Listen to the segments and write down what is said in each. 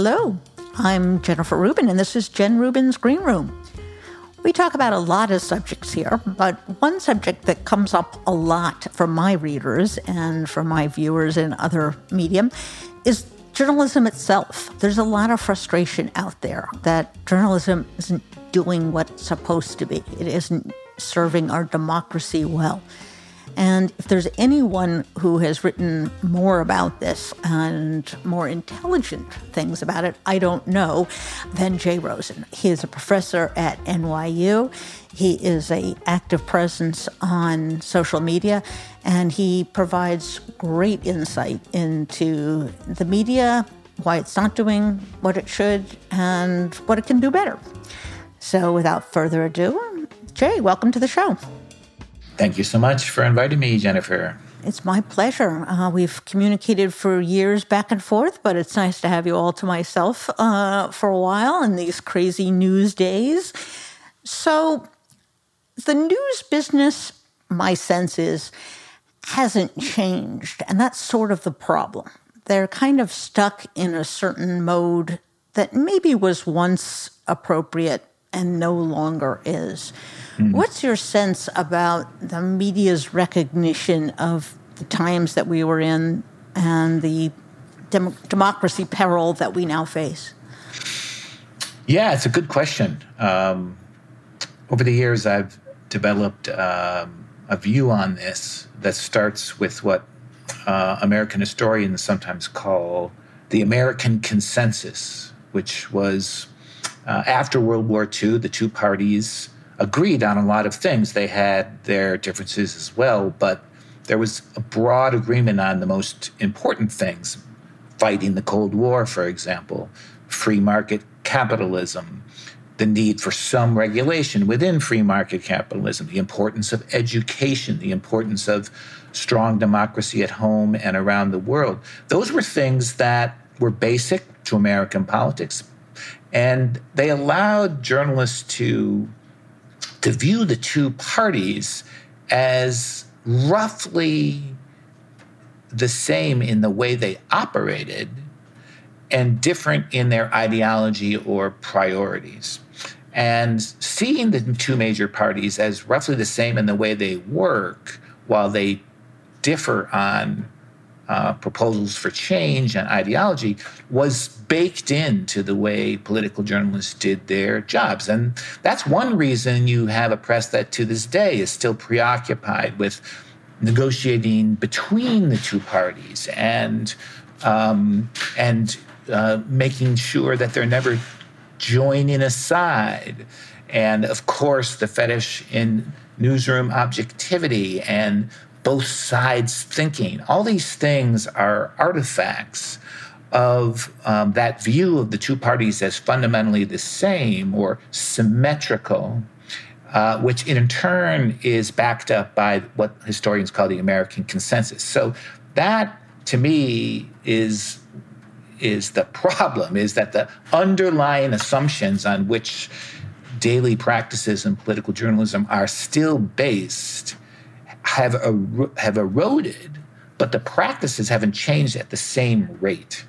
Hello, I'm Jennifer Rubin, and this is Jen Rubin's Green Room. We talk about a lot of subjects here, but one subject that comes up a lot from my readers and from my viewers in other medium is journalism itself. There's a lot of frustration out there that journalism isn't doing what's it's supposed to be. It isn't serving our democracy well. And if there's anyone who has written more about this and more intelligent things about it, I don't know, than Jay Rosen. He is a professor at NYU. He is a active presence on social media, and he provides great insight into the media, why it's not doing what it should, and what it can do better. So, without further ado, Jay, welcome to the show. Thank you so much for inviting me, Jennifer. It's my pleasure. Uh, we've communicated for years back and forth, but it's nice to have you all to myself uh, for a while in these crazy news days. So, the news business, my sense is, hasn't changed. And that's sort of the problem. They're kind of stuck in a certain mode that maybe was once appropriate and no longer is. Mm. What's your sense about the media's recognition of the times that we were in and the dem- democracy peril that we now face? Yeah, it's a good question. Um, over the years, I've developed um, a view on this that starts with what uh, American historians sometimes call the American consensus, which was uh, after World War II, the two parties agreed on a lot of things. They had their differences as well, but there was a broad agreement on the most important things fighting the Cold War, for example, free market capitalism, the need for some regulation within free market capitalism, the importance of education, the importance of strong democracy at home and around the world. Those were things that were basic to American politics. And they allowed journalists to to view the two parties as roughly the same in the way they operated and different in their ideology or priorities. And seeing the two major parties as roughly the same in the way they work while they differ on uh, proposals for change and ideology was baked into the way political journalists did their jobs. And that's one reason you have a press that to this day is still preoccupied with negotiating between the two parties and um, and uh, making sure that they're never joining a side. And of course, the fetish in newsroom objectivity and both sides thinking. All these things are artifacts of um, that view of the two parties as fundamentally the same or symmetrical, uh, which in turn is backed up by what historians call the American consensus. So that, to me, is is the problem. Is that the underlying assumptions on which daily practices in political journalism are still based have, er- have eroded, but the practices haven't changed at the same rate.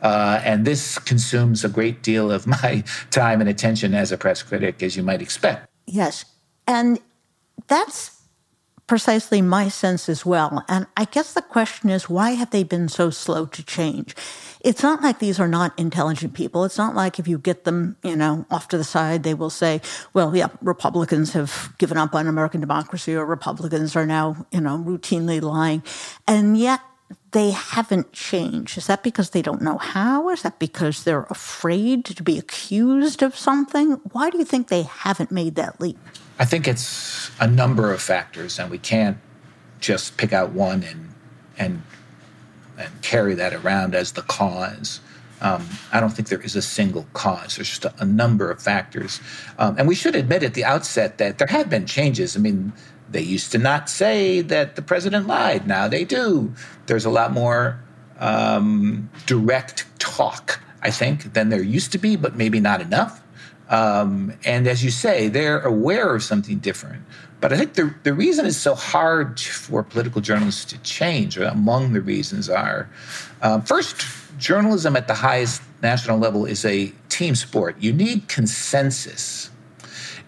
Uh, and this consumes a great deal of my time and attention as a press critic, as you might expect. Yes. And that's precisely my sense as well. And I guess the question is why have they been so slow to change? It's not like these are not intelligent people. It's not like if you get them, you know, off to the side, they will say, well, yeah, Republicans have given up on American democracy or Republicans are now, you know, routinely lying. And yet they haven't changed. Is that because they don't know how? Is that because they're afraid to be accused of something? Why do you think they haven't made that leap? I think it's a number of factors, and we can't just pick out one and and and carry that around as the cause. Um, I don't think there is a single cause. There's just a, a number of factors, um, and we should admit at the outset that there have been changes. I mean, they used to not say that the president lied. Now they do. There's a lot more um, direct talk, I think, than there used to be, but maybe not enough. Um, and as you say, they're aware of something different. But I think the, the reason it's so hard for political journalists to change, or among the reasons are um, first, journalism at the highest national level is a team sport. You need consensus.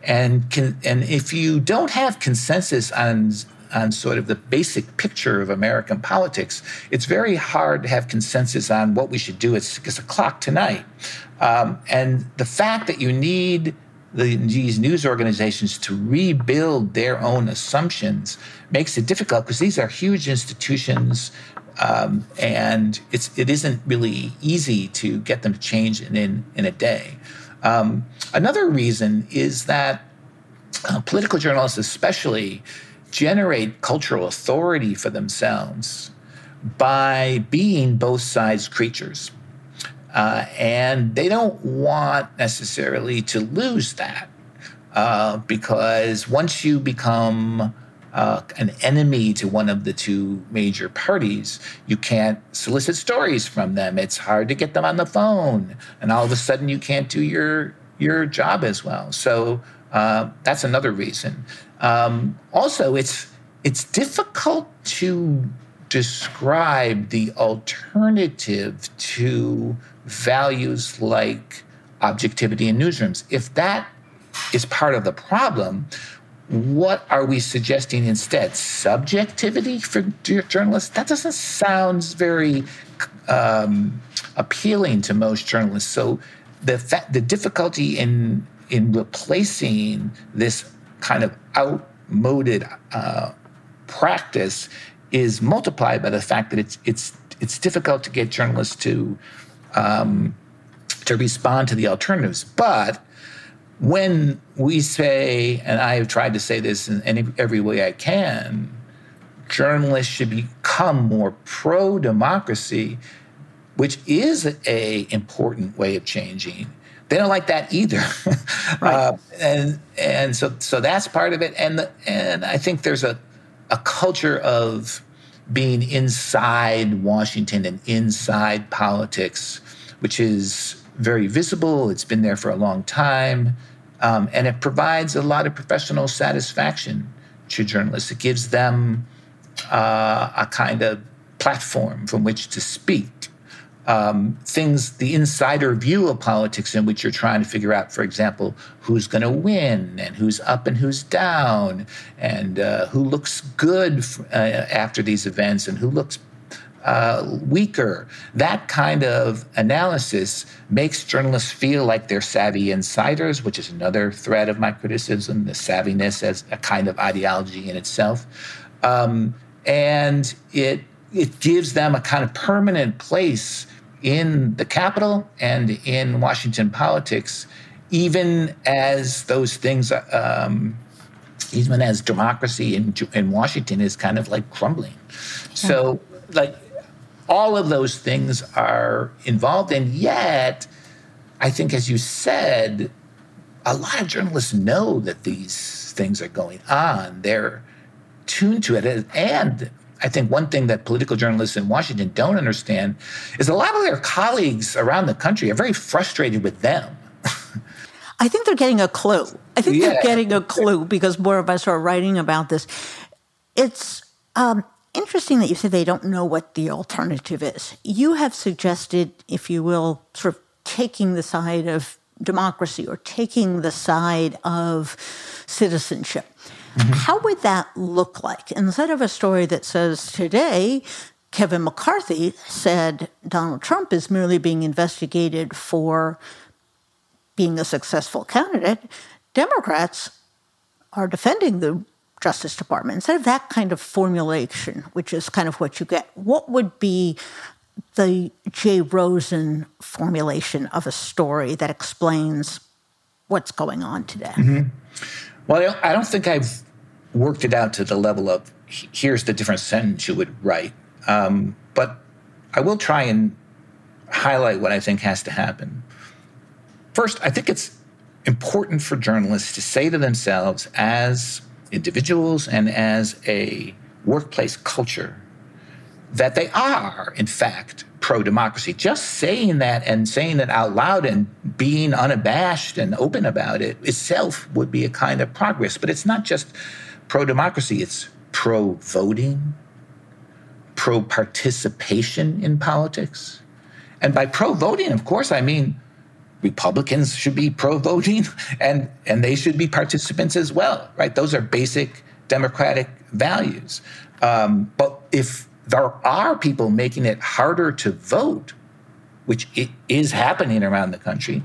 And, can, and if you don't have consensus on on sort of the basic picture of American politics, it's very hard to have consensus on what we should do at six o'clock tonight. Um, and the fact that you need the, these news organizations to rebuild their own assumptions makes it difficult because these are huge institutions um, and it's, it isn't really easy to get them to change in, in, in a day. Um, another reason is that uh, political journalists, especially, generate cultural authority for themselves by being both sides creatures. Uh, and they don't want necessarily to lose that uh, because once you become uh, an enemy to one of the two major parties, you can't solicit stories from them. It's hard to get them on the phone, and all of a sudden you can't do your your job as well. So uh, that's another reason. Um, also, it's it's difficult to describe the alternative to values like objectivity in newsrooms. If that is part of the problem, what are we suggesting instead? Subjectivity for journalists? That doesn't sound very um, appealing to most journalists. So the fa- the difficulty in in replacing this kind of outmoded uh, practice is multiplied by the fact that it's it's it's difficult to get journalists to um, to respond to the alternatives. But when we say, and I have tried to say this in any, every way I can, journalists should become more pro democracy, which is a important way of changing. They don't like that either, right. uh, and and so so that's part of it. And the, and I think there's a a culture of being inside Washington and inside politics, which is very visible. It's been there for a long time. Um, and it provides a lot of professional satisfaction to journalists. It gives them uh, a kind of platform from which to speak um, things, the insider view of politics in which you're trying to figure out, for example, who's going to win and who's up and who's down and uh, who looks good uh, after these events and who looks uh, weaker. That kind of analysis makes journalists feel like they're savvy insiders, which is another thread of my criticism the savviness as a kind of ideology in itself. Um, and it, it gives them a kind of permanent place in the capital and in Washington politics, even as those things, um, even as democracy in, in Washington is kind of like crumbling. So, like, all of those things are involved. And yet, I think, as you said, a lot of journalists know that these things are going on. They're tuned to it. And I think one thing that political journalists in Washington don't understand is a lot of their colleagues around the country are very frustrated with them. I think they're getting a clue. I think yeah. they're getting a clue because more of us are writing about this. It's um, interesting that you say they don't know what the alternative is. You have suggested, if you will, sort of taking the side of democracy or taking the side of citizenship. Mm-hmm. How would that look like? Instead of a story that says today, Kevin McCarthy said Donald Trump is merely being investigated for being a successful candidate, Democrats are defending the Justice Department. Instead of that kind of formulation, which is kind of what you get, what would be the Jay Rosen formulation of a story that explains what's going on today? Mm-hmm. Well, I don't think I've worked it out to the level of here's the different sentence you would write. Um, but I will try and highlight what I think has to happen. First, I think it's important for journalists to say to themselves as individuals and as a workplace culture that they are, in fact, pro democracy. Just saying that and saying it out loud and being unabashed and open about it itself would be a kind of progress. But it's not just pro democracy, it's pro voting, pro participation in politics. and by pro voting, of course, I mean Republicans should be pro voting and, and they should be participants as well, right? Those are basic democratic values. Um, but if there are people making it harder to vote, which is happening around the country,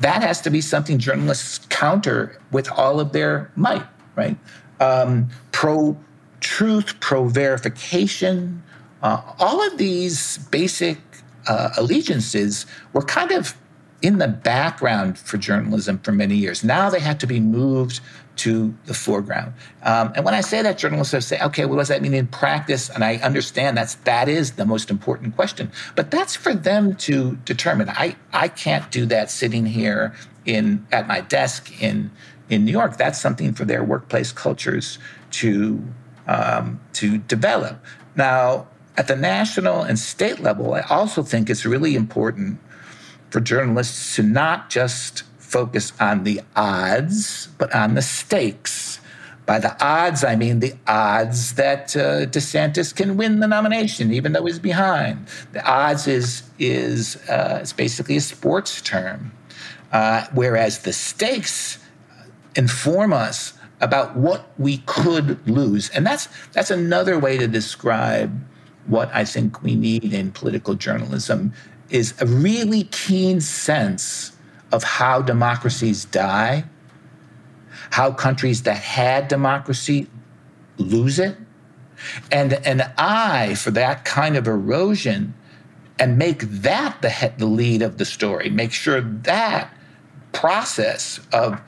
that has to be something journalists counter with all of their might, right? Um, pro truth, pro verification, uh, all of these basic uh, allegiances were kind of in the background for journalism for many years. Now they have to be moved to the foreground. Um, and when I say that, journalists say, okay, what does that mean in practice? And I understand that's that is the most important question. But that's for them to determine. I, I can't do that sitting here in at my desk in in New York. That's something for their workplace cultures to um, to develop. Now, at the national and state level, I also think it's really important for journalists to not just focus on the odds, but on the stakes. By the odds, I mean the odds that uh, DeSantis can win the nomination, even though he's behind. The odds is is uh, it's basically a sports term, uh, whereas the stakes inform us about what we could lose, and that's that's another way to describe what I think we need in political journalism is a really keen sense of how democracies die, how countries that had democracy lose it, and an eye for that kind of erosion and make that the, he- the lead of the story. Make sure that process of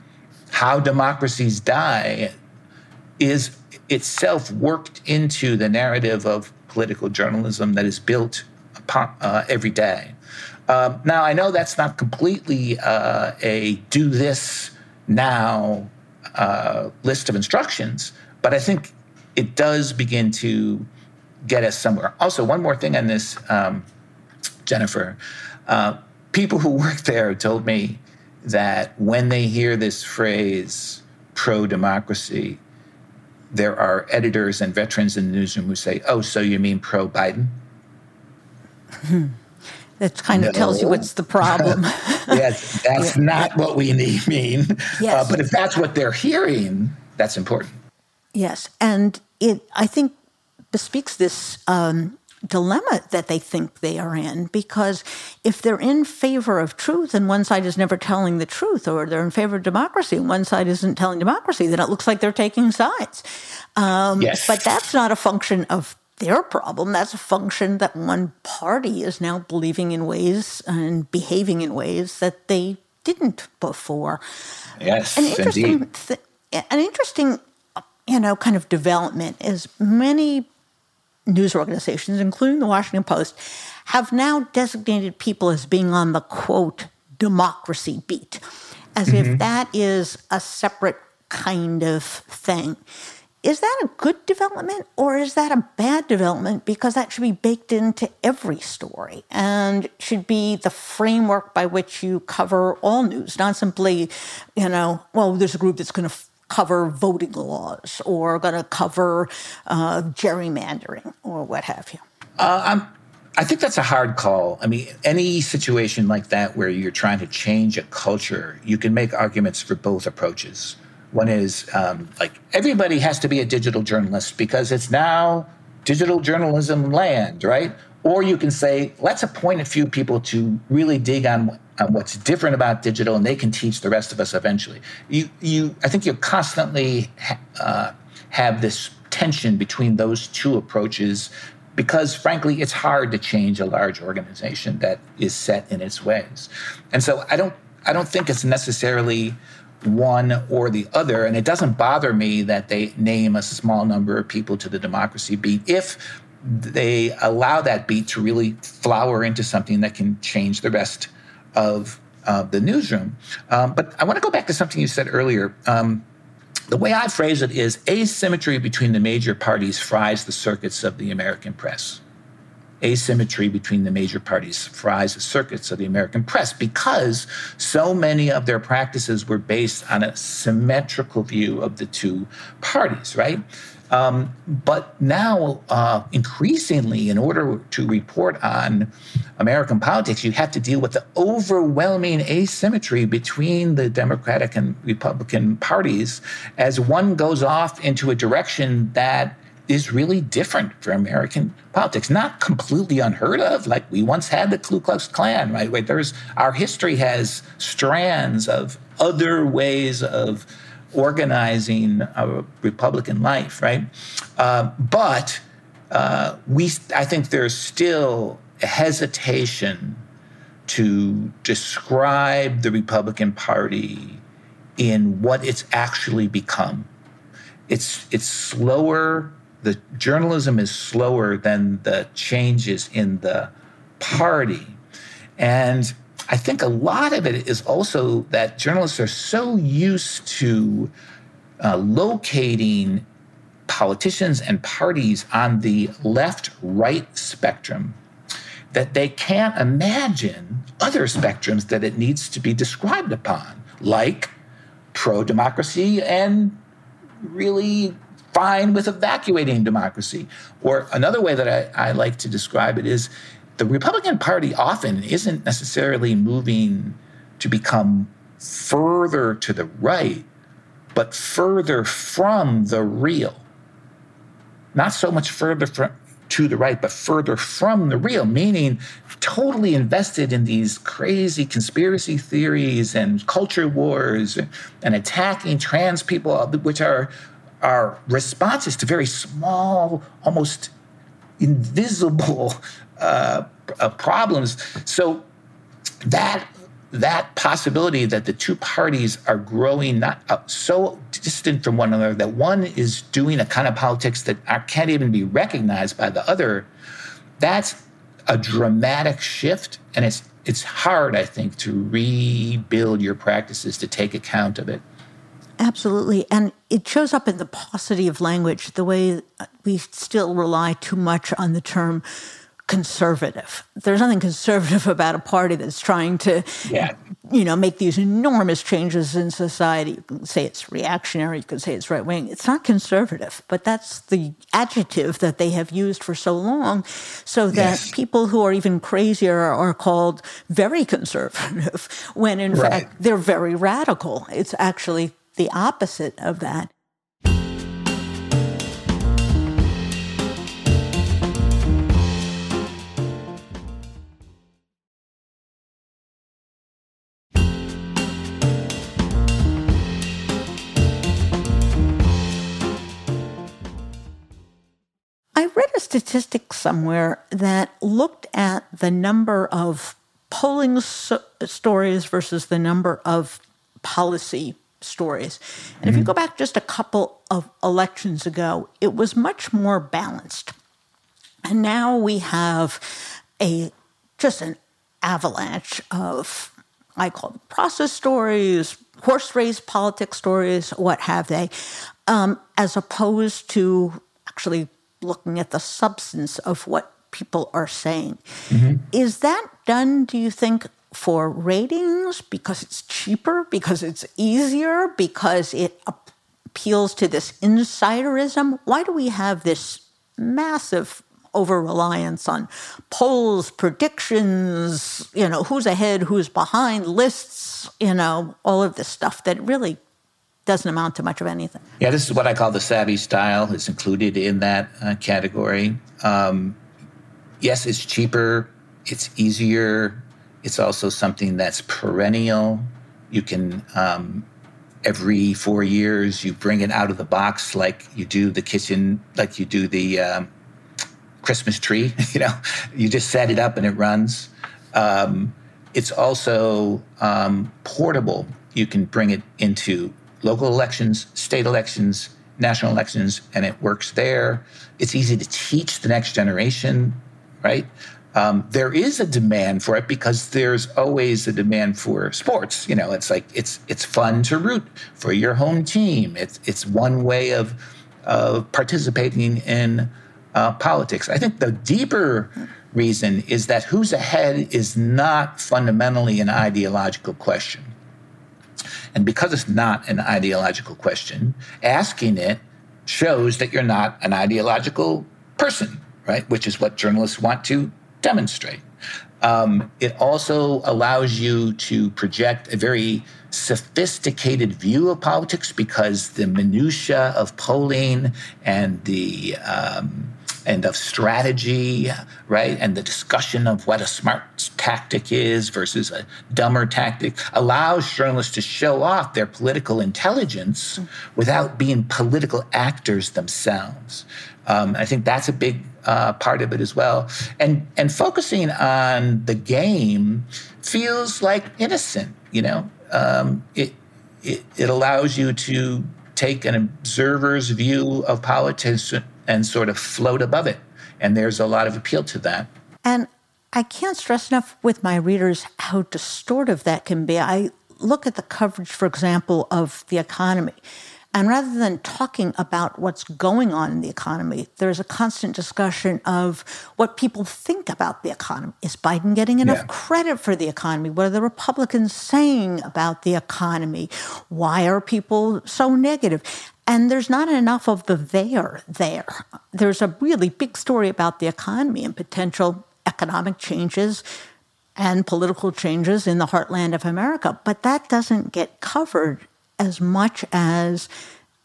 how democracies die is itself worked into the narrative of political journalism that is built upon, uh, every day. Um, now, I know that's not completely uh, a do this now uh, list of instructions, but I think it does begin to get us somewhere. Also, one more thing on this, um, Jennifer. Uh, people who work there told me that when they hear this phrase, pro democracy, there are editors and veterans in the newsroom who say, oh, so you mean pro Biden? That kind of no. tells you what's the problem. yes, that's yeah. not what we need, mean. Uh, yes. Uh, but if that's what they're hearing, that's important. Yes, and it I think bespeaks this um, dilemma that they think they are in because if they're in favor of truth and one side is never telling the truth, or they're in favor of democracy and one side isn't telling democracy, then it looks like they're taking sides. Um, yes. But that's not a function of their problem. That's a function that one party is now believing in ways and behaving in ways that they didn't before. Yes, an interesting, th- an interesting, you know, kind of development is many news organizations, including the Washington Post, have now designated people as being on the quote democracy beat, as mm-hmm. if that is a separate kind of thing. Is that a good development or is that a bad development? Because that should be baked into every story and should be the framework by which you cover all news, not simply, you know, well, there's a group that's going to f- cover voting laws or going to cover uh, gerrymandering or what have you. Uh, i think that's a hard call. I mean, any situation like that where you're trying to change a culture, you can make arguments for both approaches. One is um, like everybody has to be a digital journalist because it's now digital journalism land, right? Or you can say, let's appoint a few people to really dig on, on what's different about digital, and they can teach the rest of us eventually. You, you, I think you constantly ha- uh, have this tension between those two approaches because frankly it's hard to change a large organization that is set in its ways and so i don't i don't think it's necessarily one or the other. And it doesn't bother me that they name a small number of people to the democracy beat if they allow that beat to really flower into something that can change the rest of uh, the newsroom. Um, but I want to go back to something you said earlier. Um, the way I phrase it is asymmetry between the major parties fries the circuits of the American press. Asymmetry between the major parties fries the circuits of the American press because so many of their practices were based on a symmetrical view of the two parties, right? Um, but now, uh, increasingly, in order to report on American politics, you have to deal with the overwhelming asymmetry between the Democratic and Republican parties as one goes off into a direction that is really different for American politics. Not completely unheard of. Like we once had the Ku Klux Klan, right? Wait, there's our history has strands of other ways of organizing Republican life, right? Uh, but uh, we, I think there's still a hesitation to describe the Republican Party in what it's actually become. It's it's slower. The journalism is slower than the changes in the party, and I think a lot of it is also that journalists are so used to uh, locating politicians and parties on the left right spectrum that they can't imagine other spectrums that it needs to be described upon, like pro democracy and really fine with evacuating democracy. Or another way that I, I like to describe it is the Republican Party often isn't necessarily moving to become further to the right, but further from the real. Not so much further from, to the right, but further from the real, meaning totally invested in these crazy conspiracy theories and culture wars and attacking trans people, uh, which are, are responses to very small, almost invisible uh, uh, problems. So that that possibility that the two parties are growing not uh, so distant from one another that one is doing a kind of politics that can't even be recognized by the other that's a dramatic shift and it's it's hard i think to rebuild your practices to take account of it Absolutely. And it shows up in the paucity of language, the way uh, we still rely too much on the term conservative. There's nothing conservative about a party that's trying to, yeah. you know, make these enormous changes in society. You can say it's reactionary, you can say it's right wing. It's not conservative, but that's the adjective that they have used for so long, so that yes. people who are even crazier are called very conservative, when in right. fact they're very radical. It's actually the opposite of that. I read a statistic somewhere that looked at the number of polling so- stories versus the number of policy stories. And mm-hmm. if you mm-hmm. go back just a couple of elections ago, it was much more balanced. And now we have a just an avalanche of I call them process stories, horse race politics stories, what have they, um, as opposed to actually looking at the substance of what people are saying. Mm-hmm. Is that done, do you think, for ratings because it's cheaper, because it's easier, because it appeals to this insiderism? Why do we have this massive over reliance on polls, predictions, you know, who's ahead, who's behind, lists, you know, all of this stuff that really doesn't amount to much of anything. Yeah, this is what I call the savvy style. It's included in that uh, category. Um, yes, it's cheaper, it's easier, it's also something that's perennial. You can, um, every four years, you bring it out of the box like you do the kitchen, like you do the um, Christmas tree. you know, you just set it up and it runs. Um, it's also um, portable. You can bring it into local elections, state elections, national elections, and it works there. It's easy to teach the next generation, right? Um, there is a demand for it because there's always a demand for sports. You know, it's like it's it's fun to root for your home team. It's it's one way of of participating in uh, politics. I think the deeper reason is that who's ahead is not fundamentally an ideological question. And because it's not an ideological question, asking it shows that you're not an ideological person, right? Which is what journalists want to demonstrate. Um, it also allows you to project a very sophisticated view of politics because the minutia of polling and the um, and of strategy, right, and the discussion of what a smart tactic is versus a dumber tactic allows journalists to show off their political intelligence without being political actors themselves. Um, I think that's a big uh, part of it as well. And and focusing on the game feels like innocent. You know, um, it, it it allows you to take an observer's view of politics and sort of float above it. And there's a lot of appeal to that. And I can't stress enough with my readers how distortive that can be. I look at the coverage, for example, of the economy. And rather than talking about what's going on in the economy, there's a constant discussion of what people think about the economy. Is Biden getting enough yeah. credit for the economy? What are the Republicans saying about the economy? Why are people so negative? And there's not enough of the there there. There's a really big story about the economy and potential economic changes and political changes in the heartland of America. But that doesn't get covered as much as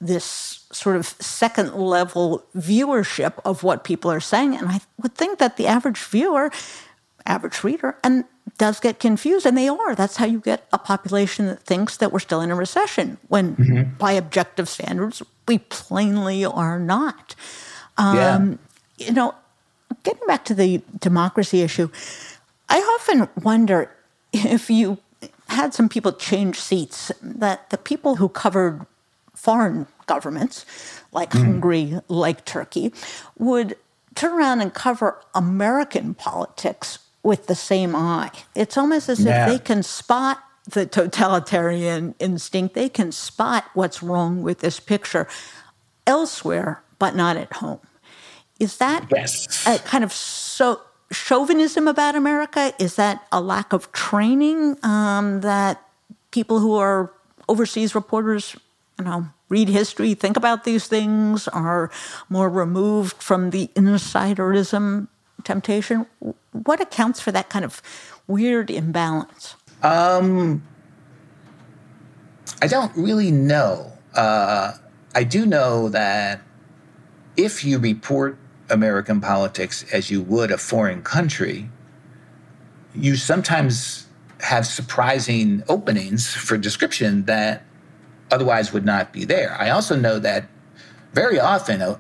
this sort of second level viewership of what people are saying. And I would think that the average viewer, average reader, and does get confused, and they are. That's how you get a population that thinks that we're still in a recession, when mm-hmm. by objective standards, we plainly are not. Um, yeah. You know, getting back to the democracy issue, I often wonder if you had some people change seats, that the people who covered foreign governments, like mm. Hungary, like Turkey, would turn around and cover American politics with the same eye. It's almost as yeah. if they can spot the totalitarian instinct, they can spot what's wrong with this picture elsewhere, but not at home. Is that yes. a kind of so chauvinism about America? Is that a lack of training um, that people who are overseas reporters, you know, read history, think about these things, are more removed from the insiderism temptation? What accounts for that kind of weird imbalance? Um, I don't really know. Uh, I do know that if you report American politics as you would a foreign country, you sometimes have surprising openings for description that otherwise would not be there. I also know that very often uh,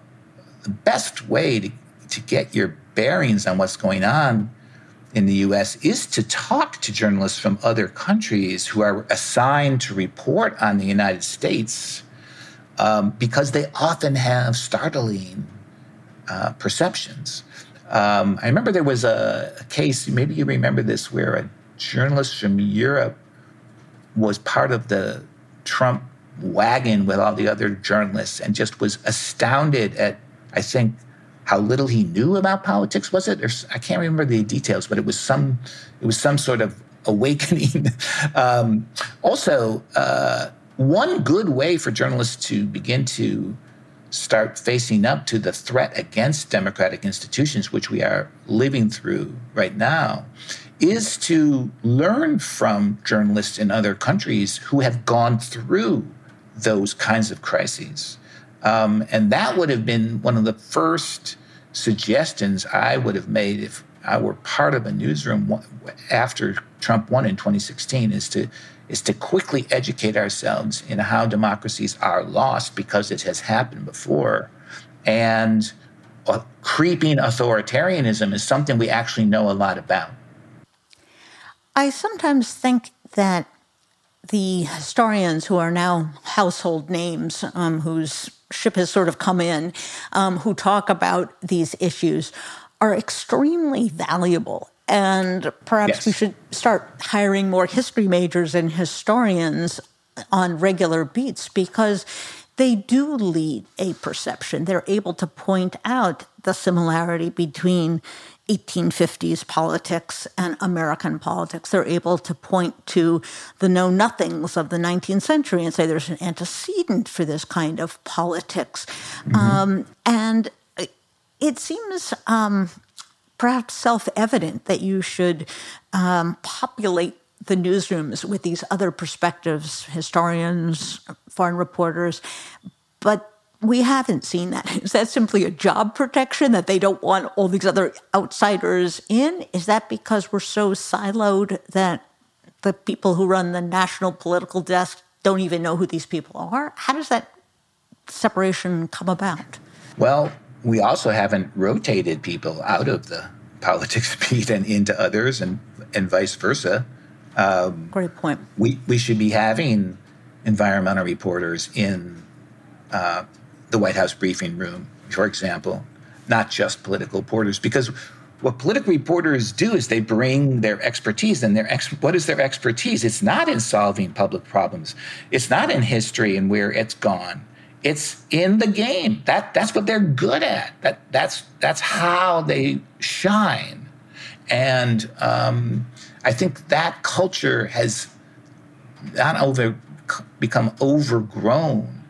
the best way to, to get your bearings on what's going on in the US is to talk to journalists from other countries who are assigned to report on the United States um, because they often have startling uh, perceptions. Um, I remember there was a, a case, maybe you remember this, where a journalist from Europe was part of the Trump wagon with all the other journalists and just was astounded at, I think, how little he knew about politics. Was it? Or, I can't remember the details, but it was some, it was some sort of awakening. um, also, uh, one good way for journalists to begin to start facing up to the threat against democratic institutions, which we are living through right now, is to learn from journalists in other countries who have gone through those kinds of crises. Um, and that would have been one of the first suggestions I would have made if I were part of a newsroom after Trump won in 2016 is to is to quickly educate ourselves in how democracies are lost because it has happened before. And uh, creeping authoritarianism is something we actually know a lot about. I sometimes think that the historians who are now household names, um, whose ship has sort of come in, um, who talk about these issues, are extremely valuable and perhaps yes. we should start hiring more history majors and historians on regular beats because they do lead a perception. They're able to point out the similarity between 1850s politics and American politics. They're able to point to the know nothings of the 19th century and say there's an antecedent for this kind of politics. Mm-hmm. Um, and it seems um, perhaps self evident that you should um, populate the newsrooms with these other perspectives, historians, foreign reporters. But we haven't seen that. Is that simply a job protection that they don't want all these other outsiders in? Is that because we're so siloed that the people who run the national political desk don't even know who these people are? How does that separation come about? Well, we also haven't rotated people out of the politics beat and into others and, and vice versa. Um, Great point. We, we should be having environmental reporters in uh, the White House briefing room, for example, not just political reporters, because what political reporters do is they bring their expertise and their ex- what is their expertise it's not in solving public problems it's not in history and where it's gone it's in the game. That that's what they're good at. That that's that's how they shine. And um, i think that culture has not over become overgrown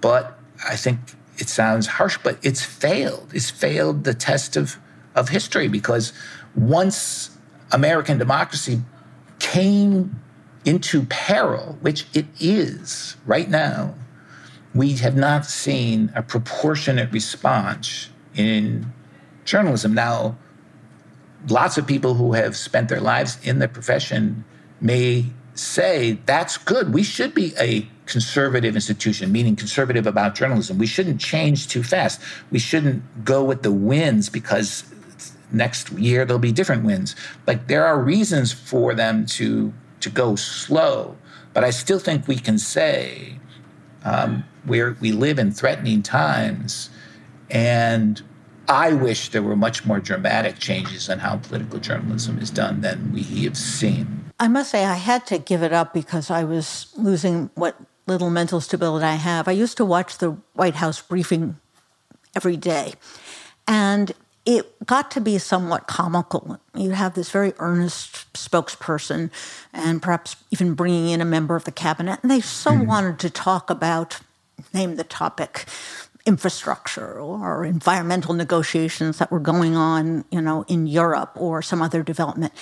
but I think it sounds harsh, but it's failed. It's failed the test of, of history because once American democracy came into peril, which it is right now, we have not seen a proportionate response in journalism. Now, lots of people who have spent their lives in the profession may say that's good. We should be a conservative institution, meaning conservative about journalism. We shouldn't change too fast. We shouldn't go with the winds because next year there'll be different winds. Like there are reasons for them to to go slow, but I still think we can say um, where we live in threatening times, and I wish there were much more dramatic changes in how political journalism is done than we have seen. I must say, I had to give it up because I was losing what little mental stability I have, I used to watch the White House briefing every day. And it got to be somewhat comical. You have this very earnest spokesperson and perhaps even bringing in a member of the cabinet. And they so mm-hmm. wanted to talk about, name the topic, infrastructure or environmental negotiations that were going on, you know, in Europe or some other development.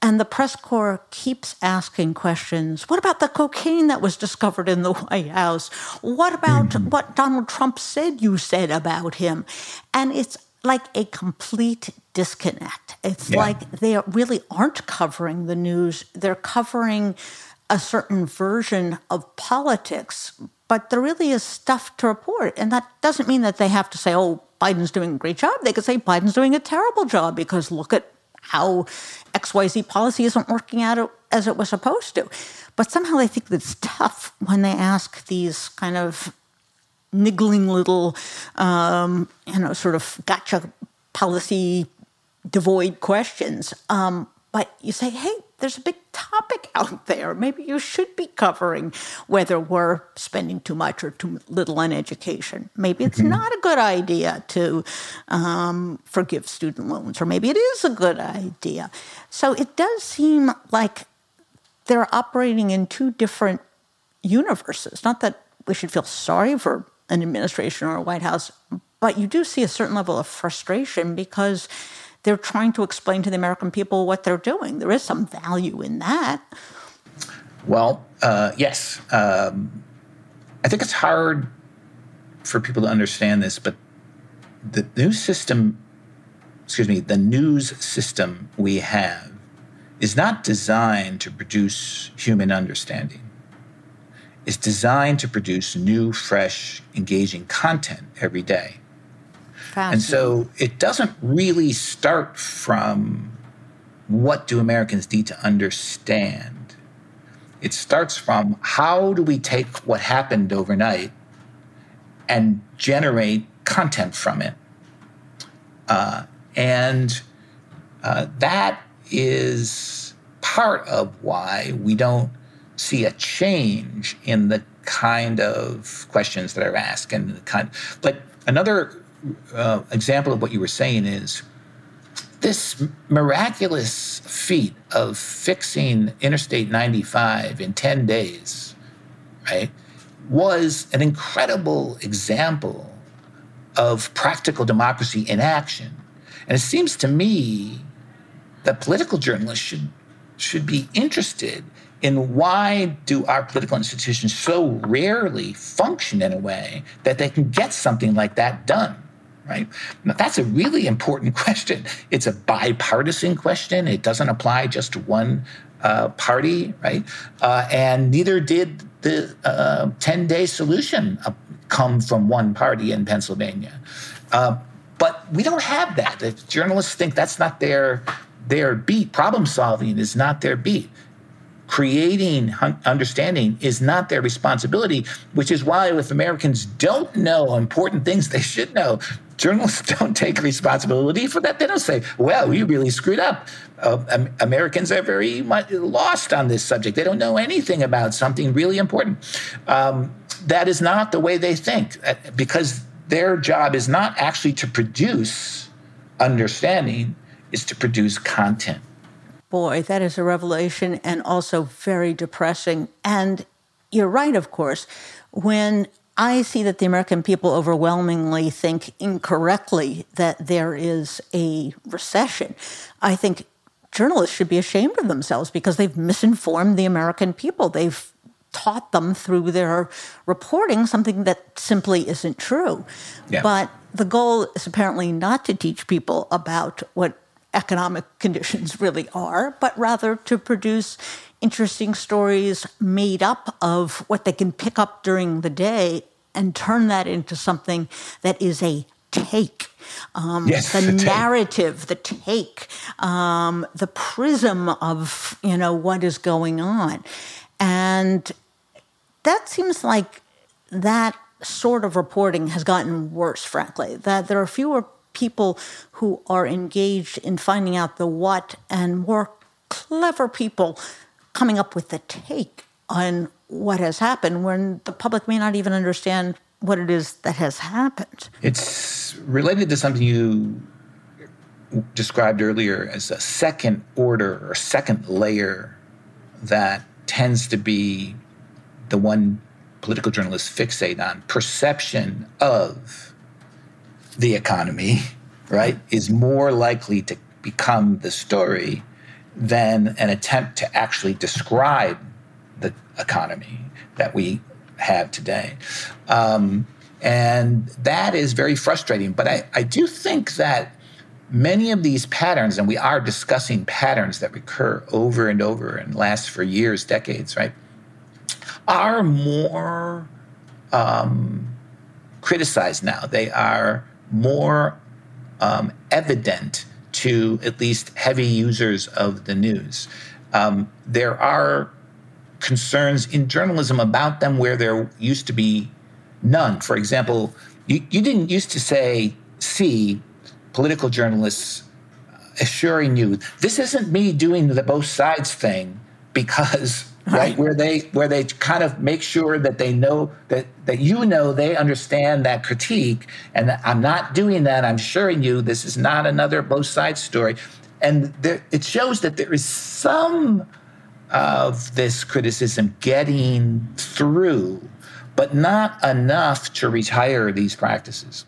And the press corps keeps asking questions. What about the cocaine that was discovered in the White House? What about mm-hmm. what Donald Trump said you said about him? And it's like a complete disconnect. It's yeah. like they really aren't covering the news, they're covering a certain version of politics, but there really is stuff to report. And that doesn't mean that they have to say, oh, Biden's doing a great job. They could say Biden's doing a terrible job because look at how XYZ policy isn't working out as it was supposed to. But somehow they think it's tough when they ask these kind of niggling little, um, you know, sort of gotcha policy devoid questions. Um, but you say, hey, there's a big topic out there. Maybe you should be covering whether we're spending too much or too little on education. Maybe it's mm-hmm. not a good idea to um, forgive student loans, or maybe it is a good idea. So it does seem like they're operating in two different universes. Not that we should feel sorry for an administration or a White House, but you do see a certain level of frustration because they're trying to explain to the American people what they're doing. There is some value in that. Well, uh, yes. Um, I think it's hard for people to understand this, but the news system, excuse me, the news system we have is not designed to produce human understanding. It's designed to produce new, fresh, engaging content every day. And so it doesn't really start from what do Americans need to understand. It starts from how do we take what happened overnight and generate content from it. Uh, and uh, that is part of why we don't see a change in the kind of questions that are asked and the kind. But another uh, example of what you were saying is this miraculous feat of fixing Interstate 95 in 10 days, right, was an incredible example of practical democracy in action. And it seems to me that political journalists should, should be interested in why do our political institutions so rarely function in a way that they can get something like that done right? Now, that's a really important question. It's a bipartisan question. It doesn't apply just to one uh, party, right? Uh, and neither did the 10 uh, day solution come from one party in Pennsylvania. Uh, but we don't have that. If journalists think that's not their, their beat, problem solving is not their beat creating understanding is not their responsibility, which is why if Americans don't know important things they should know, journalists don't take responsibility for that. They don't say, well, we really screwed up. Uh, Americans are very lost on this subject. They don't know anything about something really important. Um, that is not the way they think uh, because their job is not actually to produce understanding, is to produce content. Boy, that is a revelation and also very depressing. And you're right, of course. When I see that the American people overwhelmingly think incorrectly that there is a recession. I think journalists should be ashamed of themselves because they've misinformed the American people. They've taught them through their reporting something that simply isn't true. Yeah. But the goal is apparently not to teach people about what economic conditions really are, but rather to produce interesting stories made up of what they can pick up during the day and turn that into something that is a take. Um, yes, the, the narrative, the take, um, the prism of you know what is going on, and that seems like that sort of reporting has gotten worse. Frankly, that there are fewer people who are engaged in finding out the what, and more clever people coming up with the take on what has happened when the public may not even understand what it is that has happened. It's related to something you described earlier as a second order or second layer that tends to be the one political journalists fixate on perception of the economy, right, is more likely to become the story than an attempt to actually describe the economy that we have today. Um, and that is very frustrating. But I, I do think that many of these patterns, and we are discussing patterns that recur over and over and last for years, decades, right, are more um, criticized now. They are more um, evident to at least heavy users of the news. Um, there are concerns in journalism about them where there used to be none. For example, you, you didn't used to say, see political journalists assuring you this isn't me doing the both sides thing because right. where they where they kind of make sure that they know that that you know they understand that critique and i'm not doing that i'm assuring you this is not another both sides story and there, it shows that there is some of this criticism getting through, but not enough to retire these practices.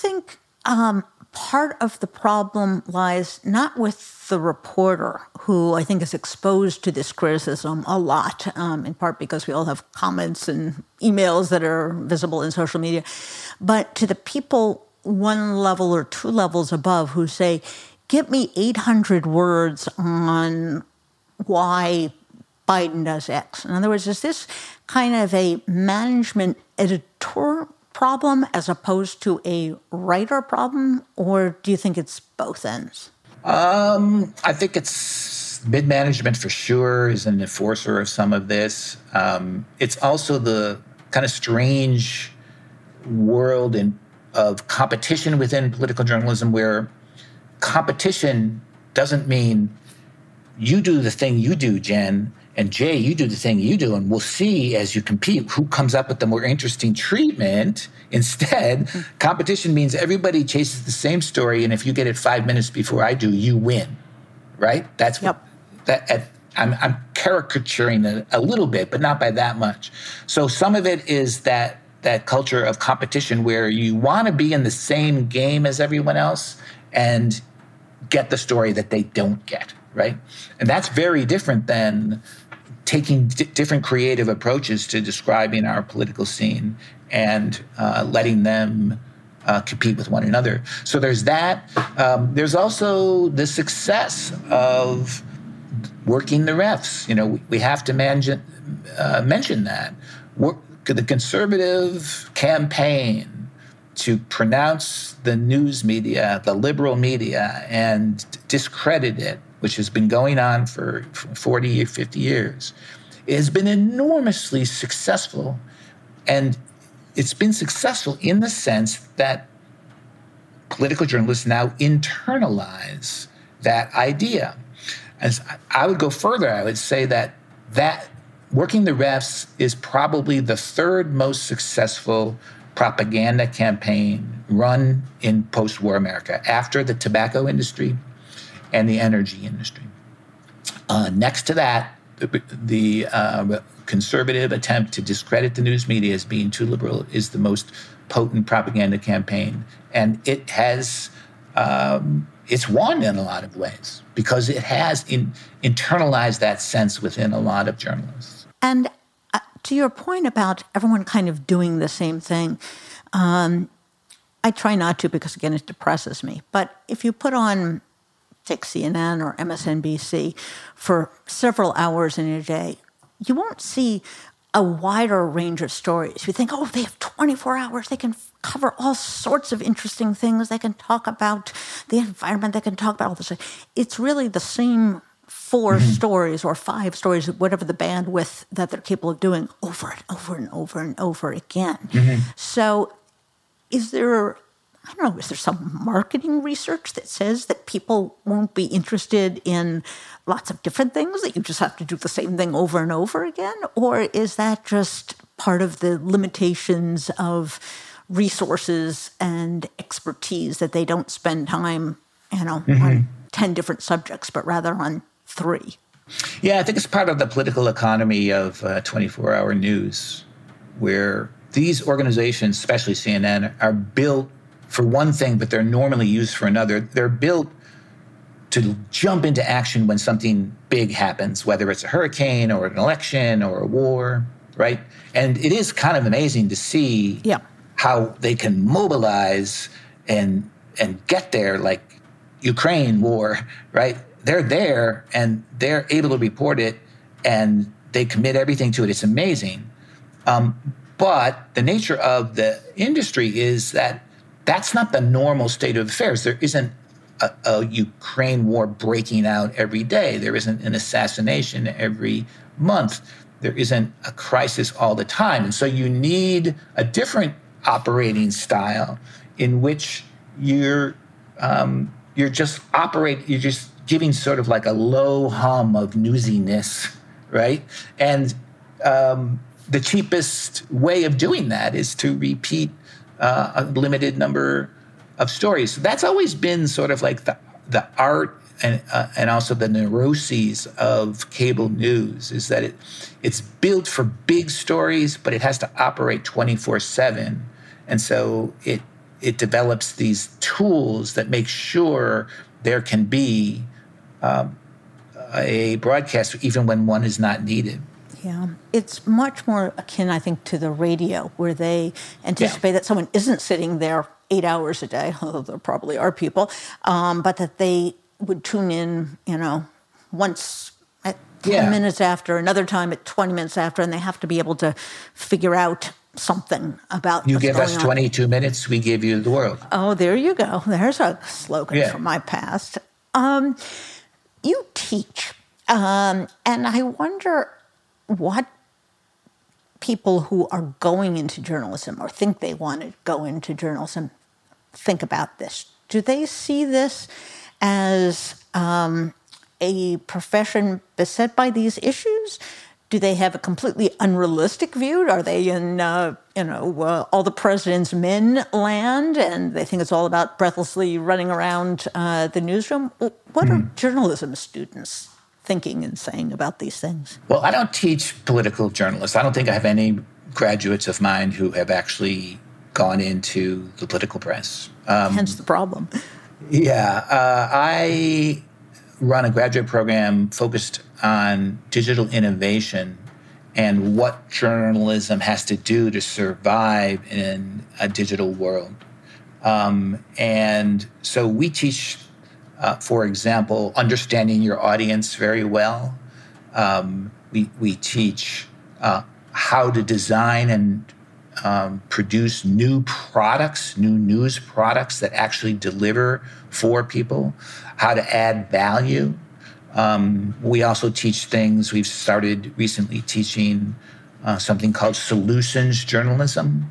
Think um, part of the problem lies not with the reporter, who I think is exposed to this criticism a lot, um, in part because we all have comments and emails that are visible in social media, but to the people one level or two levels above who say, Give me 800 words on why Biden does X. In other words, is this kind of a management editor problem as opposed to a writer problem, or do you think it's both ends? Um, I think it's mid management for sure is an enforcer of some of this. Um, it's also the kind of strange world in, of competition within political journalism where competition doesn't mean you do the thing you do, Jen, and Jay, you do the thing you do, and we'll see as you compete who comes up with the more interesting treatment. Instead, mm-hmm. competition means everybody chases the same story, and if you get it five minutes before I do, you win. Right? That's yep. that. At, I'm, I'm caricaturing it a little bit, but not by that much. So some of it is that that culture of competition where you want to be in the same game as everyone else and get the story that they don't get right and that's very different than taking d- different creative approaches to describing our political scene and uh, letting them uh, compete with one another. So there's that. Um, there's also the success of working the refs. You know, we, we have to manage, uh, mention that. Work, the conservative campaign to pronounce the news media, the liberal media, and discredit it which has been going on for 40 or 50 years, it has been enormously successful. And it's been successful in the sense that political journalists now internalize that idea. As I would go further, I would say that that working the refs is probably the third most successful propaganda campaign run in post-war America after the tobacco industry and the energy industry. Uh, next to that, the, uh, conservative attempt to discredit the news media as being too liberal is the most potent propaganda campaign, and it has um, it's won in a lot of ways because it has in, internalized that sense within a lot of journalists. And uh, to your point about everyone kind of doing the same thing. Um, I try not to because, again, it depresses me. But if you put on take CNN or MSNBC for several hours in a day, you won't see a wider range of stories. You think, oh, they have 24 hours. They can cover all sorts of interesting things. They can talk about the environment. They can talk about all this. It's really the same 4 mm-hmm. stories or five stories, whatever the bandwidth that they're capable of doing over and over and over and over again. Mm-hmm. So, is there I don't know, is there some marketing research that says that people won't be interested in lots of different things, that you just have to do the same thing over and over again? Or is that just part of the limitations of resources and expertise that they don't spend time, you know, mm-hmm. on 10 different subjects, but rather on three? Yeah, I think it's part of the political economy of 24 uh, hour news, where these organizations, especially CNN, are built for one thing, but they're normally used for another. They're built to jump into action when something big happens, whether it's a hurricane or an election or a war, right? And it is kind of amazing to see yeah. how they can mobilize and and get there, like Ukraine war, right? They're there and they're able to report it and they commit everything to it. It's amazing. Um, but the nature of the industry is that that's not the normal state of affairs. There isn't a, a, Ukraine war breaking out every day. There isn't an assassination every month. There isn't a crisis all the time. And so you need a different operating style in which you're um, you're just operate you're just giving sort of like a low hum of newsiness, right? And um, the cheapest way of doing that is to repeat uh, a limited number of stories. So that's always been sort of like the the art and uh, and also the neuroses of cable news is that it it's built for big stories, but it has to operate twenty four seven, and so it it develops these tools that make sure there can be um, a broadcast even when one is not needed. Yeah, it's much more akin, I think, to the radio, where they anticipate yeah. that someone isn't sitting there eight hours a day, although there probably are people, um, but that they would tune in, you know, once at 10 yeah. minutes after, another time at 20 minutes after, and they have to be able to figure out something about you give us 22 on. minutes we give you the world oh there you go there's a slogan yeah. from my past um, you teach Um, and I wonder what people who are going into journalism or think they want to go into journalism think about this. Do they see this as um, a profession beset by these issues? Do they have a completely unrealistic view? Are they in, uh, you know, uh, all the president's men land, and they think it's all about breathlessly running around uh, the newsroom? What mm. are hmm. journalism students thinking and saying about these things? Well, I don't teach political journalists. I don't think I have any graduates of mine who have actually gone into the political press. Um, Hence the problem. Yeah, uh, I run a graduate program focused on digital innovation and what journalism has to do to survive in a digital world. Um, and so we teach, uh, for example, understanding your audience very well. Um, we, we teach uh, how to design and um, produce new products, new news products that actually deliver for people, how to add value. Um, we also teach things, we've started recently teaching uh, something called solutions journalism,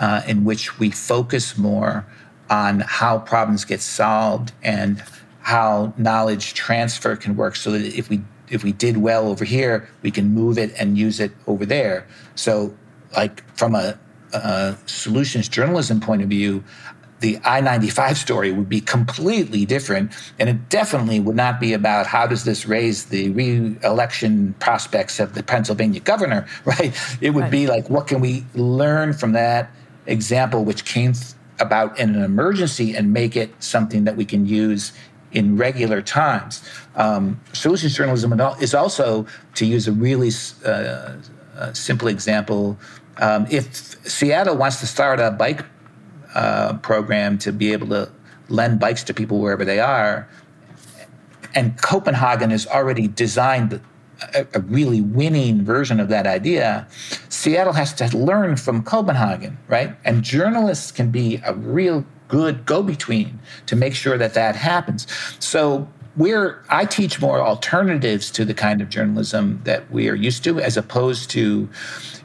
uh, in which we focus more on how problems get solved and how knowledge transfer can work so that if we if we did well over here, we can move it and use it over there. So like from a, a solutions journalism point of view, the I 95 story would be completely different. And it definitely would not be about how does this raise the re election prospects of the Pennsylvania governor, right? It would right. be like, what can we learn from that example, which came about in an emergency, and make it something that we can use in regular times? Um, solutions journalism is also, to use a really uh, a simple example, um, if Seattle wants to start a bike uh, program to be able to lend bikes to people wherever they are, and Copenhagen has already designed a, a really winning version of that idea, Seattle has to learn from Copenhagen, right? And journalists can be a real good go between to make sure that that happens. So we're I teach more alternatives to the kind of journalism that we are used to, as opposed to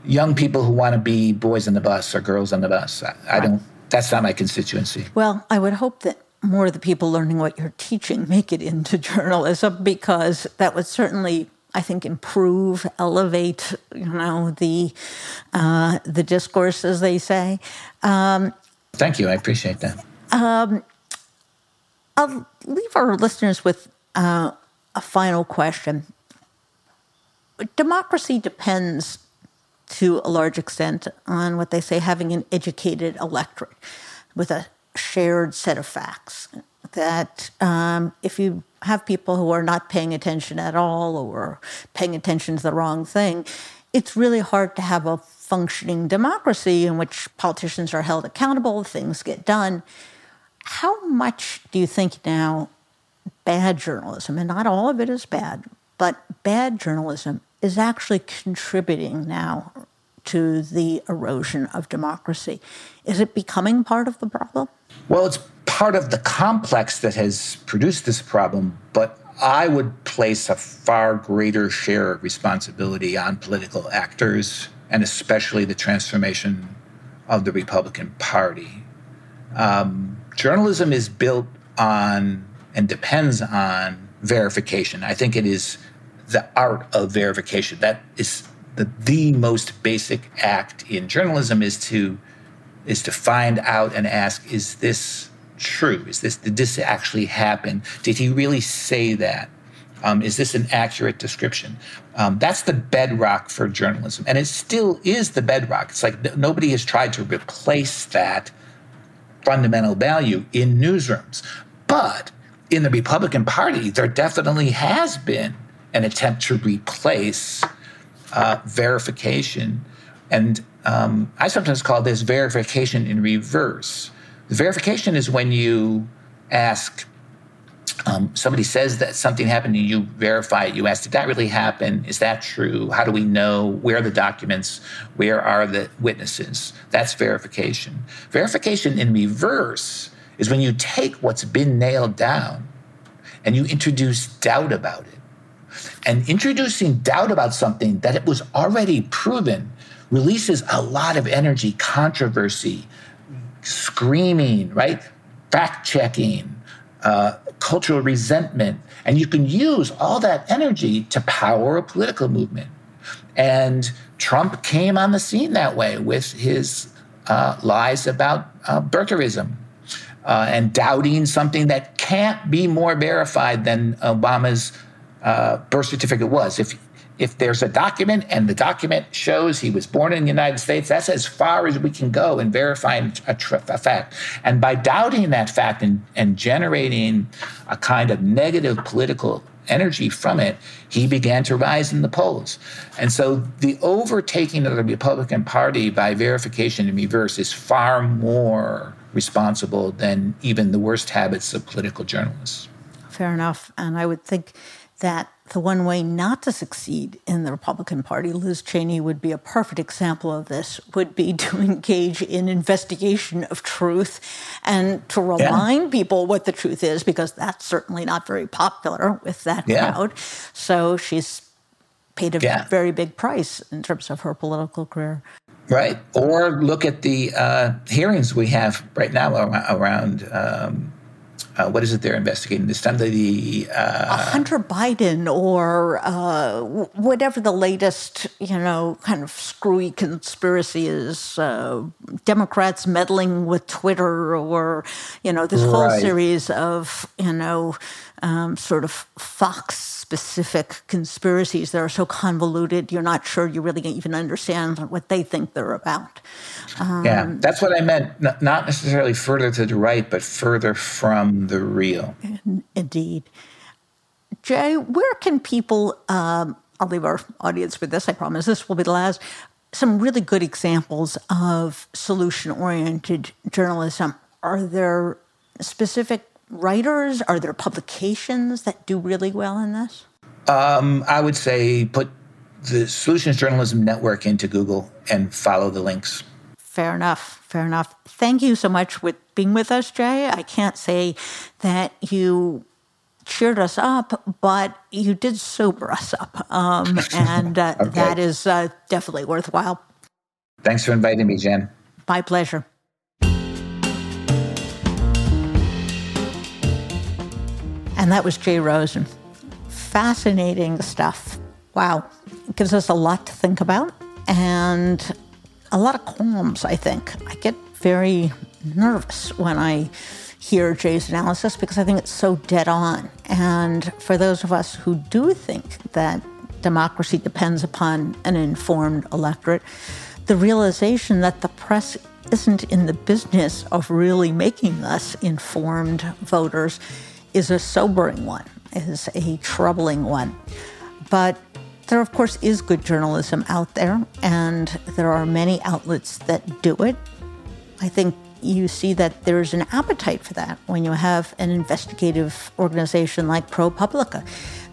young people who want to be boys on the bus or girls on the bus. I, I don't. That's not my constituency. Well, I would hope that more of the people learning what you're teaching make it into journalism because that would certainly I think improve, elevate, you know, the uh, the discourse, as they say. Um, Thank you. I appreciate that. Um, I'll leave our listeners with uh, a final question. Democracy depends to a large extent on what they say having an educated electorate with a shared set of facts. That um, if you have people who are not paying attention at all or paying attention to the wrong thing, it's really hard to have a functioning democracy in which politicians are held accountable, things get done. How much do you think now bad journalism, and not all of it is bad, but bad journalism is actually contributing now to the erosion of democracy? Is it becoming part of the problem? Well, it's part of the complex that has produced this problem, but I would place a far greater share of responsibility on political actors and especially the transformation of the Republican Party. Um, journalism is built on and depends on verification. I think it is the art of verification. That is the, the most basic act in journalism is to is to find out and ask, is this true? Is this did this actually happen? Did he really say that? Um, is this an accurate description? Um, that's the bedrock for journalism, and it still is the bedrock. It's like nobody has tried to replace that fundamental value in newsrooms. But in the Republican Party, there definitely has been an attempt to replace uh, verification. And um, I sometimes call this verification in reverse. The verification is when you ask, um, somebody says that something happened and you verify it. You ask, did that really happen? Is that true? How do we know? Where are the documents? Where are the witnesses? That's verification. Verification in reverse is when you take what's been nailed down and you introduce doubt about it. And introducing doubt about something that it was already proven releases a lot of energy, controversy, screaming, right? Fact checking, uh, cultural resentment. And you can use all that energy to power a political movement. And Trump came on the scene that way with his uh, lies about uh, birtherism uh, and doubting something that can't be more verified than Obama's uh, birth certificate was. If if there's a document and the document shows he was born in the United States, that's as far as we can go in verifying a, tr- a fact. And by doubting that fact and, and generating a kind of negative political energy from it, he began to rise in the polls. And so the overtaking of the Republican Party by verification and reverse is far more responsible than even the worst habits of political journalists. Fair enough. And I would think that the one way not to succeed in the Republican Party, Liz Cheney would be a perfect example of this, would be to engage in investigation of truth and to remind yeah. people what the truth is, because that's certainly not very popular with that yeah. crowd. So she's paid a yeah. very big price in terms of her political career. Right. Or look at the uh, hearings we have right now around um, uh, what is it they're investigating this time? The uh, Hunter Biden or uh, whatever the latest, you know, kind of screwy conspiracy is. Uh, Democrats meddling with Twitter, or you know, this whole right. series of you know, um, sort of Fox specific conspiracies that are so convoluted, you're not sure you really even understand what they think they're about. Um, yeah, that's what I meant. Not necessarily further to the right, but further from the real. Indeed. Jay, where can people, um, I'll leave our audience with this, I promise this will be the last, some really good examples of solution oriented journalism. Are there specific writers? Are there publications that do really well in this? Um, I would say put the Solutions Journalism Network into Google and follow the links. Fair enough. Fair enough. Thank you so much for being with us, Jay. I can't say that you cheered us up, but you did sober us up. Um, and uh, okay. that is uh, definitely worthwhile. Thanks for inviting me, Jen. My pleasure. And that was Jay Rosen. Fascinating stuff. Wow. It gives us a lot to think about. And a lot of qualms, I think. I get very nervous when I hear Jay's analysis because I think it's so dead on. And for those of us who do think that democracy depends upon an informed electorate, the realization that the press isn't in the business of really making us informed voters is a sobering one, is a troubling one. But there, of course, is good journalism out there, and there are many outlets that do it. I think you see that there's an appetite for that when you have an investigative organization like ProPublica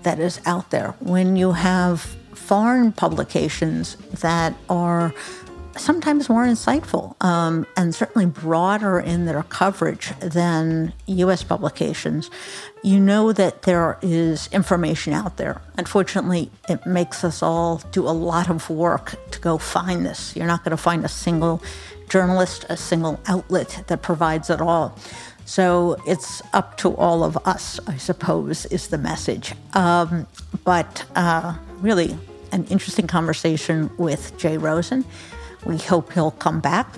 that is out there. When you have foreign publications that are sometimes more insightful um, and certainly broader in their coverage than U.S. publications, you know that there is information out there. Unfortunately, it makes us all do a lot of work to go find this. You're not going to find a single journalist, a single outlet that provides it all. So it's up to all of us, I suppose, is the message. Um, but uh, really, an interesting conversation with Jay Rosen. We hope he'll come back.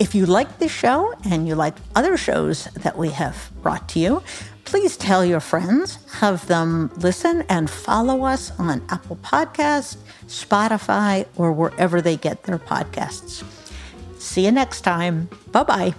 If you like this show and you like other shows that we have brought to you, please tell your friends, have them listen and follow us on Apple Podcasts, Spotify, or wherever they get their podcasts. See you next time. Bye bye.